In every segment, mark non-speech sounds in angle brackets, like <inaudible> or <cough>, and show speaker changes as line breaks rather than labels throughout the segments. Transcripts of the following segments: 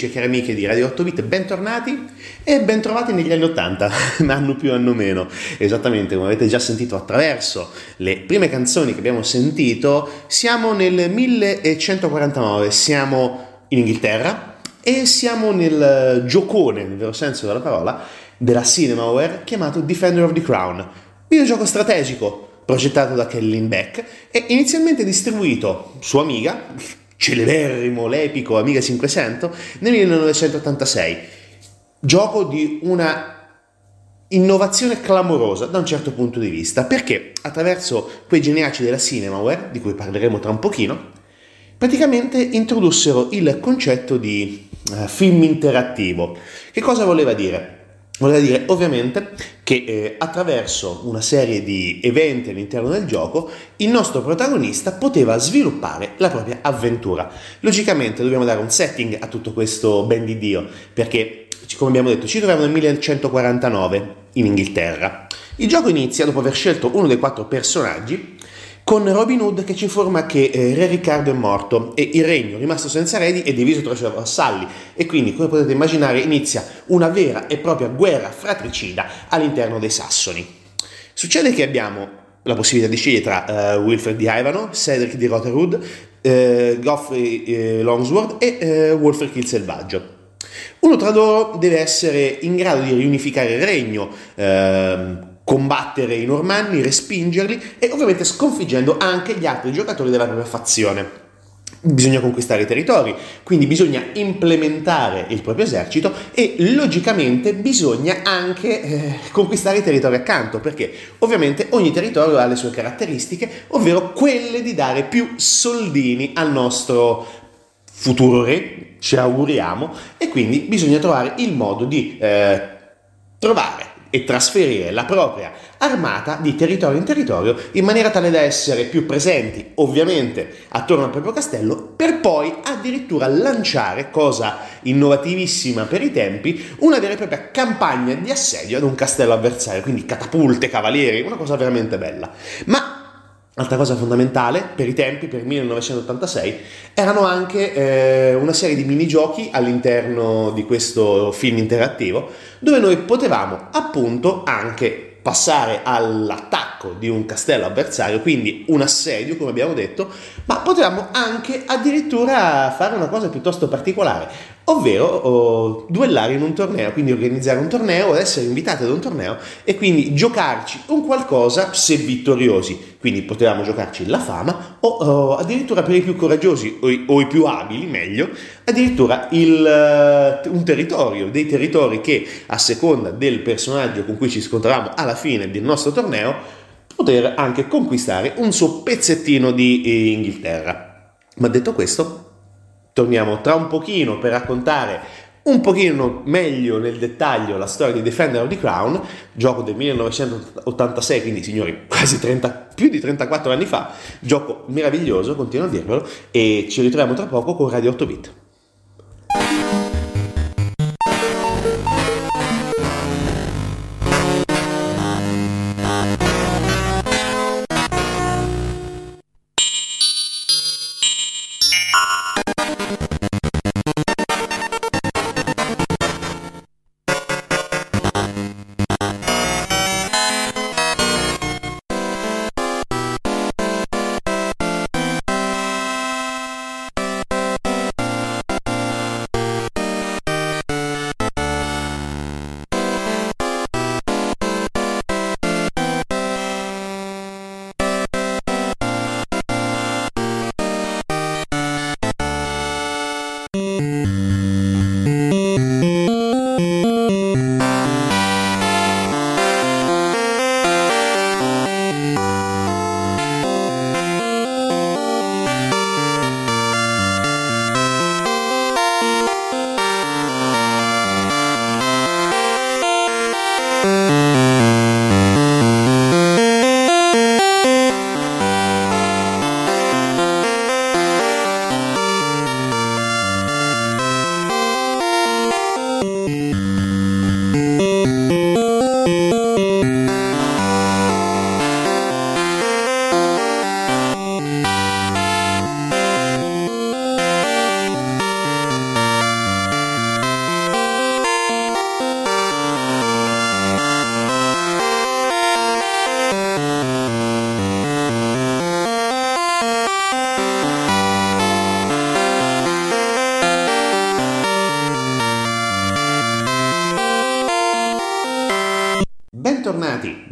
Amici e cari amiche di Radio 8 Bit, bentornati e bentrovati negli anni 80, <laughs> anno più anno meno. Esattamente, come avete già sentito attraverso le prime canzoni che abbiamo sentito, siamo nel 1149, siamo in Inghilterra e siamo nel giocone, nel vero senso della parola, della Cinemaware chiamato Defender of the Crown, videogioco strategico progettato da Kellyn Beck e inizialmente distribuito su Amiga, celeberrimo, l'epico Amiga 500, nel 1986. Gioco di una innovazione clamorosa da un certo punto di vista, perché attraverso quei geniaci della Cinemaware, di cui parleremo tra un pochino, praticamente introdussero il concetto di uh, film interattivo. Che cosa voleva dire? Voleva dire ovviamente che eh, attraverso una serie di eventi all'interno del gioco il nostro protagonista poteva sviluppare la propria avventura. Logicamente dobbiamo dare un setting a tutto questo ben di Dio perché come abbiamo detto ci troviamo nel 1149 in Inghilterra. Il gioco inizia dopo aver scelto uno dei quattro personaggi con Robin Hood che ci informa che eh, Re Riccardo è morto e il regno, rimasto senza eredi, è diviso tra i suoi vassalli e quindi, come potete immaginare, inizia una vera e propria guerra fratricida all'interno dei Sassoni. Succede che abbiamo la possibilità di scegliere tra uh, Wilfred di Ivano, Cedric di Rotherwood, uh, Geoffrey uh, Longsword e uh, Wolfric il Selvaggio. Uno tra loro deve essere in grado di riunificare il regno, ehm, combattere i normanni, respingerli e ovviamente sconfiggendo anche gli altri giocatori della propria fazione. Bisogna conquistare i territori, quindi bisogna implementare il proprio esercito e logicamente bisogna anche eh, conquistare i territori accanto, perché ovviamente ogni territorio ha le sue caratteristiche, ovvero quelle di dare più soldini al nostro futuro re, ci auguriamo, e quindi bisogna trovare il modo di eh, trovare e trasferire la propria armata di territorio in territorio in maniera tale da essere più presenti ovviamente attorno al proprio castello per poi addirittura lanciare, cosa innovativissima per i tempi, una vera e propria campagna di assedio ad un castello avversario, quindi catapulte, cavalieri, una cosa veramente bella. Ma Altra cosa fondamentale per i tempi, per il 1986, erano anche eh, una serie di minigiochi all'interno di questo film interattivo dove noi potevamo appunto anche passare all'attacco di un castello avversario, quindi un assedio come abbiamo detto, ma potevamo anche addirittura fare una cosa piuttosto particolare, ovvero oh, duellare in un torneo, quindi organizzare un torneo, essere invitati ad un torneo e quindi giocarci un qualcosa se vittoriosi. Quindi potevamo giocarci la fama o oh, addirittura per i più coraggiosi o i, o i più abili, meglio, addirittura il, uh, un territorio, dei territori che a seconda del personaggio con cui ci scontravamo alla fine del nostro torneo poter anche conquistare un suo pezzettino di eh, Inghilterra. Ma detto questo, torniamo tra un pochino per raccontare un pochino meglio nel dettaglio la storia di Defender of the Crown, gioco del 1986, quindi signori <laughs> quasi 30, più di 34 anni fa, gioco meraviglioso, continuo a dirvelo, e ci ritroviamo tra poco con Radio 8 Bit.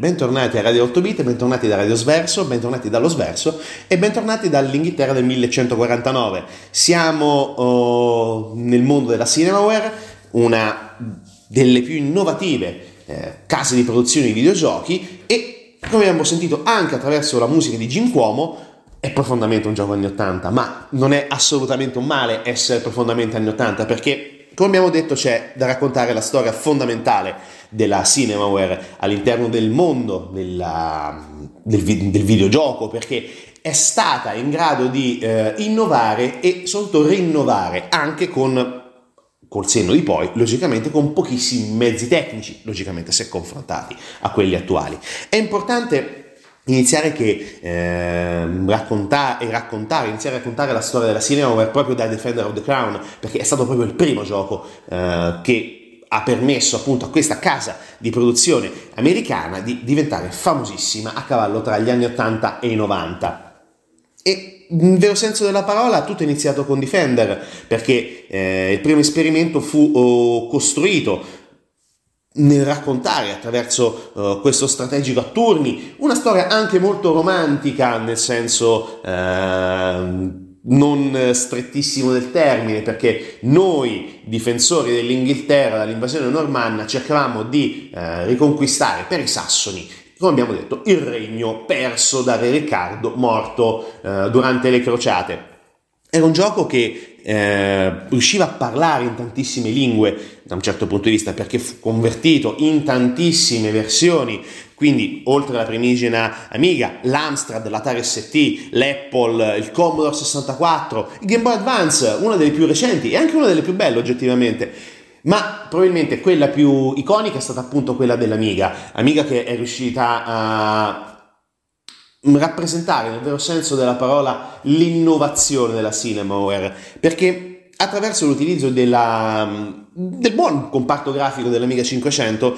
Bentornati a Radio 8 Bit, bentornati da Radio Sverso, bentornati dallo Sverso e bentornati dall'Inghilterra del 1149. Siamo oh, nel mondo della Cinemaware, una delle più innovative eh, case di produzione di videogiochi e come abbiamo sentito anche attraverso la musica di Jim Cuomo è profondamente un gioco anni 80, ma non è assolutamente un male essere profondamente anni 80 perché come abbiamo detto c'è da raccontare la storia fondamentale della Cinemaware all'interno del mondo della, del, del, videogioco perché è stata in grado di eh, innovare e soprattutto rinnovare anche con col senno di poi, logicamente con pochissimi mezzi tecnici, logicamente se confrontati a quelli attuali. È importante iniziare che eh, raccontare e raccontare, iniziare a raccontare la storia della Cinemaware proprio da Defender of the Crown, perché è stato proprio il primo gioco eh, che ha permesso appunto a questa casa di produzione americana di diventare famosissima a cavallo tra gli anni 80 e i 90. E in vero senso della parola tutto è iniziato con Defender perché eh, il primo esperimento fu oh, costruito nel raccontare attraverso uh, questo strategico a turni una storia anche molto romantica nel senso uh, non strettissimo del termine, perché noi, difensori dell'Inghilterra dall'invasione normanna, cercavamo di eh, riconquistare per i sassoni, come abbiamo detto, il regno perso da Re Riccardo, morto eh, durante le crociate. Era un gioco che eh, riusciva a parlare in tantissime lingue da un certo punto di vista perché fu convertito in tantissime versioni quindi, oltre alla primigena Amiga, l'Amstrad, l'Atari ST, l'Apple, il Commodore 64, il Game Boy Advance, una delle più recenti e anche una delle più belle oggettivamente. Ma probabilmente quella più iconica è stata appunto quella dell'Amiga. Amiga che è riuscita a rappresentare nel vero senso della parola l'innovazione della Cinemaware, perché attraverso l'utilizzo della, del buon comparto grafico dell'Amiga 500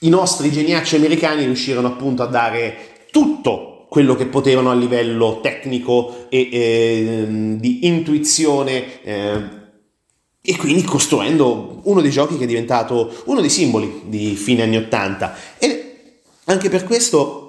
i nostri geniacci americani riuscirono appunto a dare tutto quello che potevano a livello tecnico e eh, di intuizione eh, e quindi costruendo uno dei giochi che è diventato uno dei simboli di fine anni 80 e anche per questo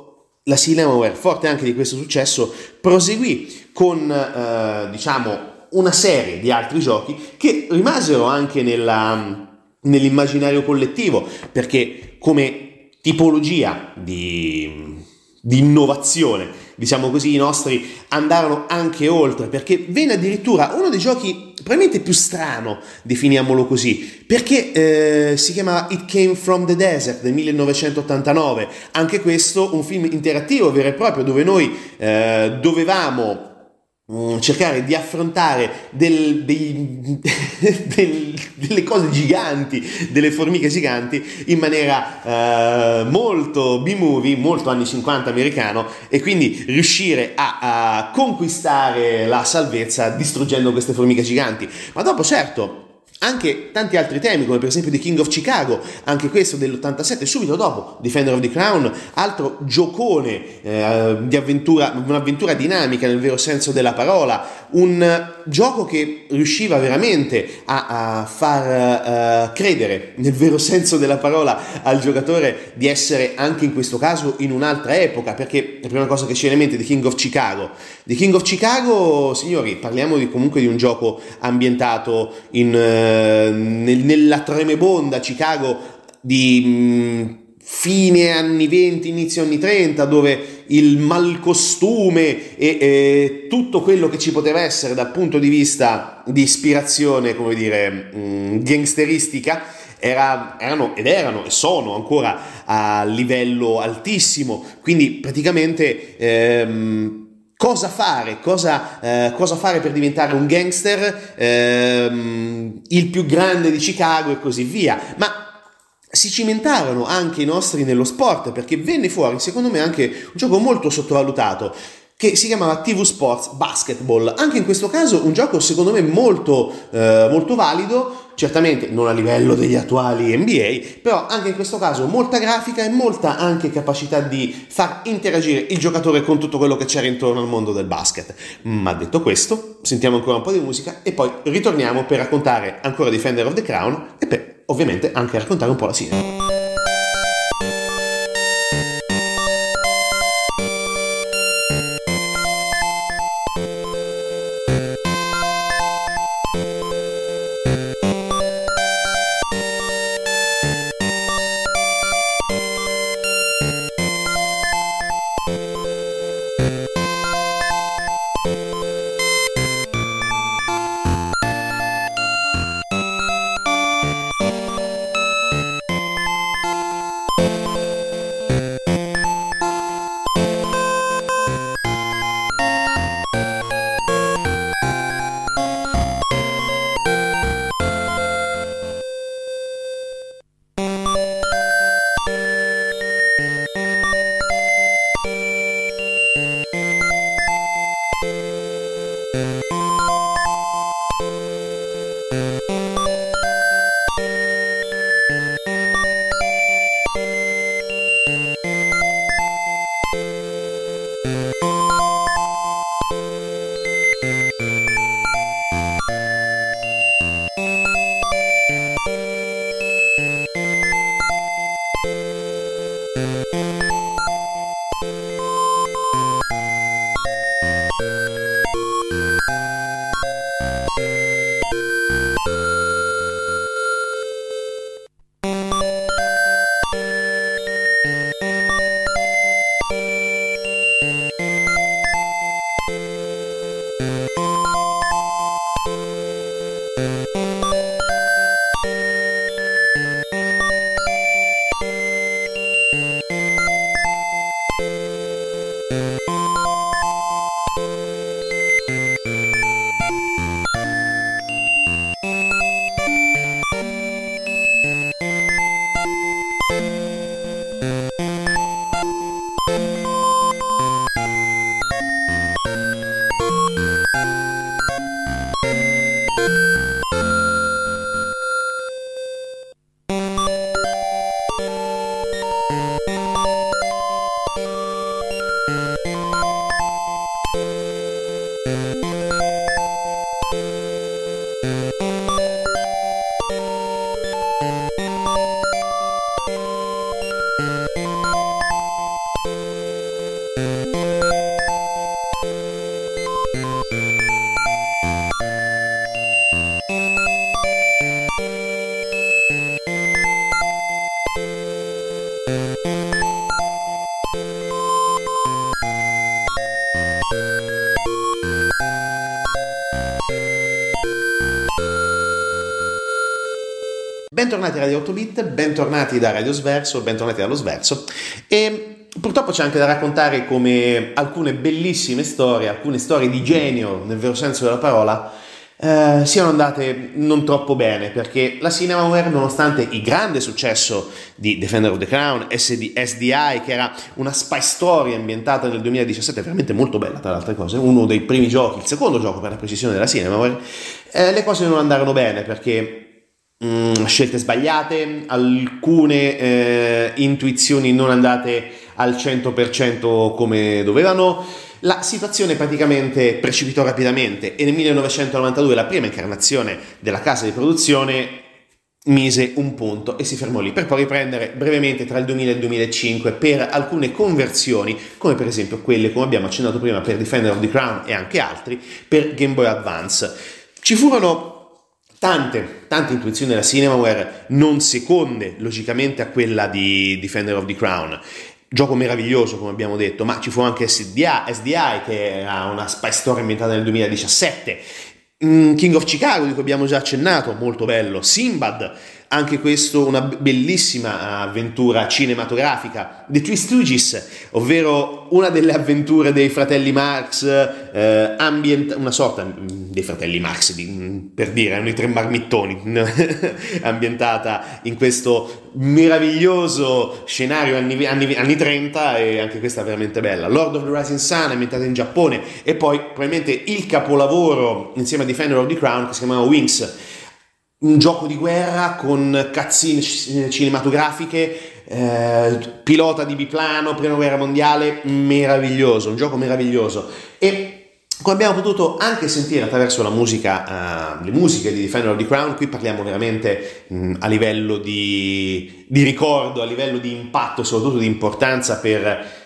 la Cinemaware, forte anche di questo successo, proseguì con eh, diciamo una serie di altri giochi che rimasero anche nella, nell'immaginario collettivo perché come tipologia di, di innovazione diciamo così, i nostri andarono anche oltre, perché venne addirittura uno dei giochi probabilmente più strano, definiamolo così, perché eh, si chiamava It Came From The Desert del 1989, anche questo un film interattivo vero e proprio dove noi eh, dovevamo cercare di affrontare del, dei, <laughs> del, delle cose giganti, delle formiche giganti in maniera eh, molto B-movie, molto anni 50 americano e quindi riuscire a, a conquistare la salvezza distruggendo queste formiche giganti. Ma dopo certo anche tanti altri temi, come per esempio The King of Chicago, anche questo dell'87, subito dopo Defender of the Crown, altro giocone eh, di avventura, un'avventura dinamica nel vero senso della parola, un gioco che riusciva veramente a, a far uh, credere nel vero senso della parola al giocatore di essere anche in questo caso in un'altra epoca, perché la prima cosa che ci viene in mente è The King of Chicago. The King of Chicago, signori, parliamo di, comunque di un gioco ambientato in... Uh, nel, nella tremebonda Chicago di mh, mm, fine anni 20, inizio anni 30, dove il malcostume e, e tutto quello che ci poteva essere dal punto di vista di ispirazione, come dire, mh, mm, gangsteristica, era, erano ed erano e sono ancora a livello altissimo, quindi praticamente ehm, cosa fare, cosa, eh, cosa, fare per diventare un gangster, ehm, il più grande di Chicago e così via. Ma si cimentarono anche i nostri nello sport perché venne fuori, secondo me, anche un gioco molto sottovalutato che si chiamava TV Sports Basketball. Anche in questo caso un gioco secondo me molto, eh, molto valido certamente non a livello degli attuali NBA, però anche in questo caso molta grafica e molta anche capacità di far interagire il giocatore con tutto quello che c'era intorno al mondo del basket. Ma detto questo, sentiamo ancora un po' di musica e poi ritorniamo per raccontare ancora Defender of the Crown e per ovviamente anche raccontare un po' la cinema. Bentornati a Radio 8 Bit, bentornati da Radio Sverso, bentornati dallo Sverso. E purtroppo c'è anche da raccontare come alcune bellissime storie, alcune storie di genio nel vero senso della parola eh, siano andate non troppo bene perché la Cinemaware nonostante il grande successo di Defender of the Crown, SD, SDI che era una spy story ambientata nel 2017 veramente molto bella tra le altre cose uno dei primi giochi, il secondo gioco per la precisione della Cinemaware eh, le cose non andarono bene perché Mm, scelte sbagliate, alcune eh, intuizioni non andate al 100% come dovevano. La situazione praticamente precipitò rapidamente e nel 1992 la prima incarnazione della casa di produzione mise un punto e si fermò lì per poi riprendere brevemente tra il 2000 e il 2005 per alcune conversioni come per esempio quelle come abbiamo accennato prima per Defender of the Crown e anche altri per Game Boy Advance. Ci furono tante, tante intuizioni della Cinemaware non seconde logicamente a quella di Defender of the Crown. Gioco meraviglioso, come abbiamo detto, ma ci fu anche SDI, SDI che era una spy story ambientata nel 2017. Mm, King of Chicago, di cui abbiamo già accennato, molto bello. Simbad, anche questo una bellissima avventura cinematografica. The Three Stooges, ovvero una delle avventure dei fratelli Marx, eh, ambient, una sorta mm, dei fratelli Marx, di, mm, per dire, erano i tre marmittoni, <laughs> ambientata in questo meraviglioso scenario anni, anni, anni 30 e anche questa è veramente bella. Lord of the Rising Sun, ambientata in Giappone e poi probabilmente il capolavoro insieme a Defender of the Crown che si chiamava Wings un gioco di guerra con cutscene cinematografiche, eh, pilota di biplano, prima guerra mondiale, meraviglioso, un gioco meraviglioso. E come abbiamo potuto anche sentire attraverso la musica, uh, le musiche di Defender of the Crown, qui parliamo veramente mh, a livello di, di ricordo, a livello di impatto, soprattutto di importanza per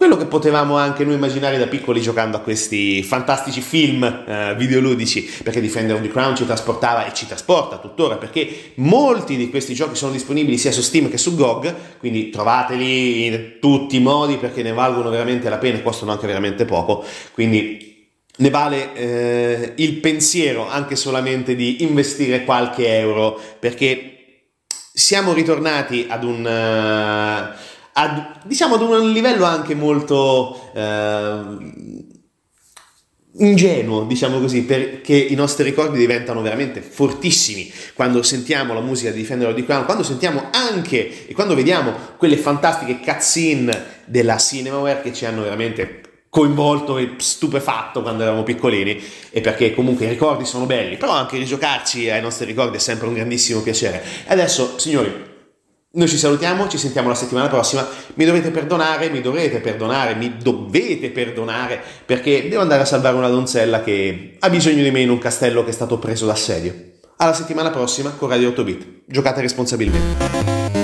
quello che potevamo anche noi immaginare da piccoli giocando a questi fantastici film eh, videoludici, perché Defender of the Crown ci trasportava e ci trasporta tuttora, perché molti di questi giochi sono disponibili sia su Steam che su GOG, quindi trovateli in tutti i modi perché ne valgono veramente la pena e costano anche veramente poco, quindi ne vale eh, il pensiero anche solamente di investire qualche euro, perché siamo ritornati ad un... Uh, ad, diciamo ad un livello anche molto eh, ingenuo, diciamo così, perché i nostri ricordi diventano veramente fortissimi quando sentiamo la musica di Defender of the Crown, quando sentiamo anche e quando vediamo quelle fantastiche cutscene della Cinemaware che ci hanno veramente coinvolto e stupefatto quando eravamo piccolini e perché comunque i ricordi sono belli, però anche rigiocarci ai nostri ricordi è sempre un grandissimo piacere. Adesso, signori, noi ci salutiamo, ci sentiamo la settimana prossima. Mi dovete perdonare, mi dovrete perdonare, mi dovete perdonare perché devo andare a salvare una donzella che ha bisogno di me in un castello che è stato preso d'assedio. Alla settimana prossima con Radio 8 Bit. Giocate responsabilmente.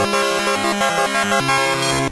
Thank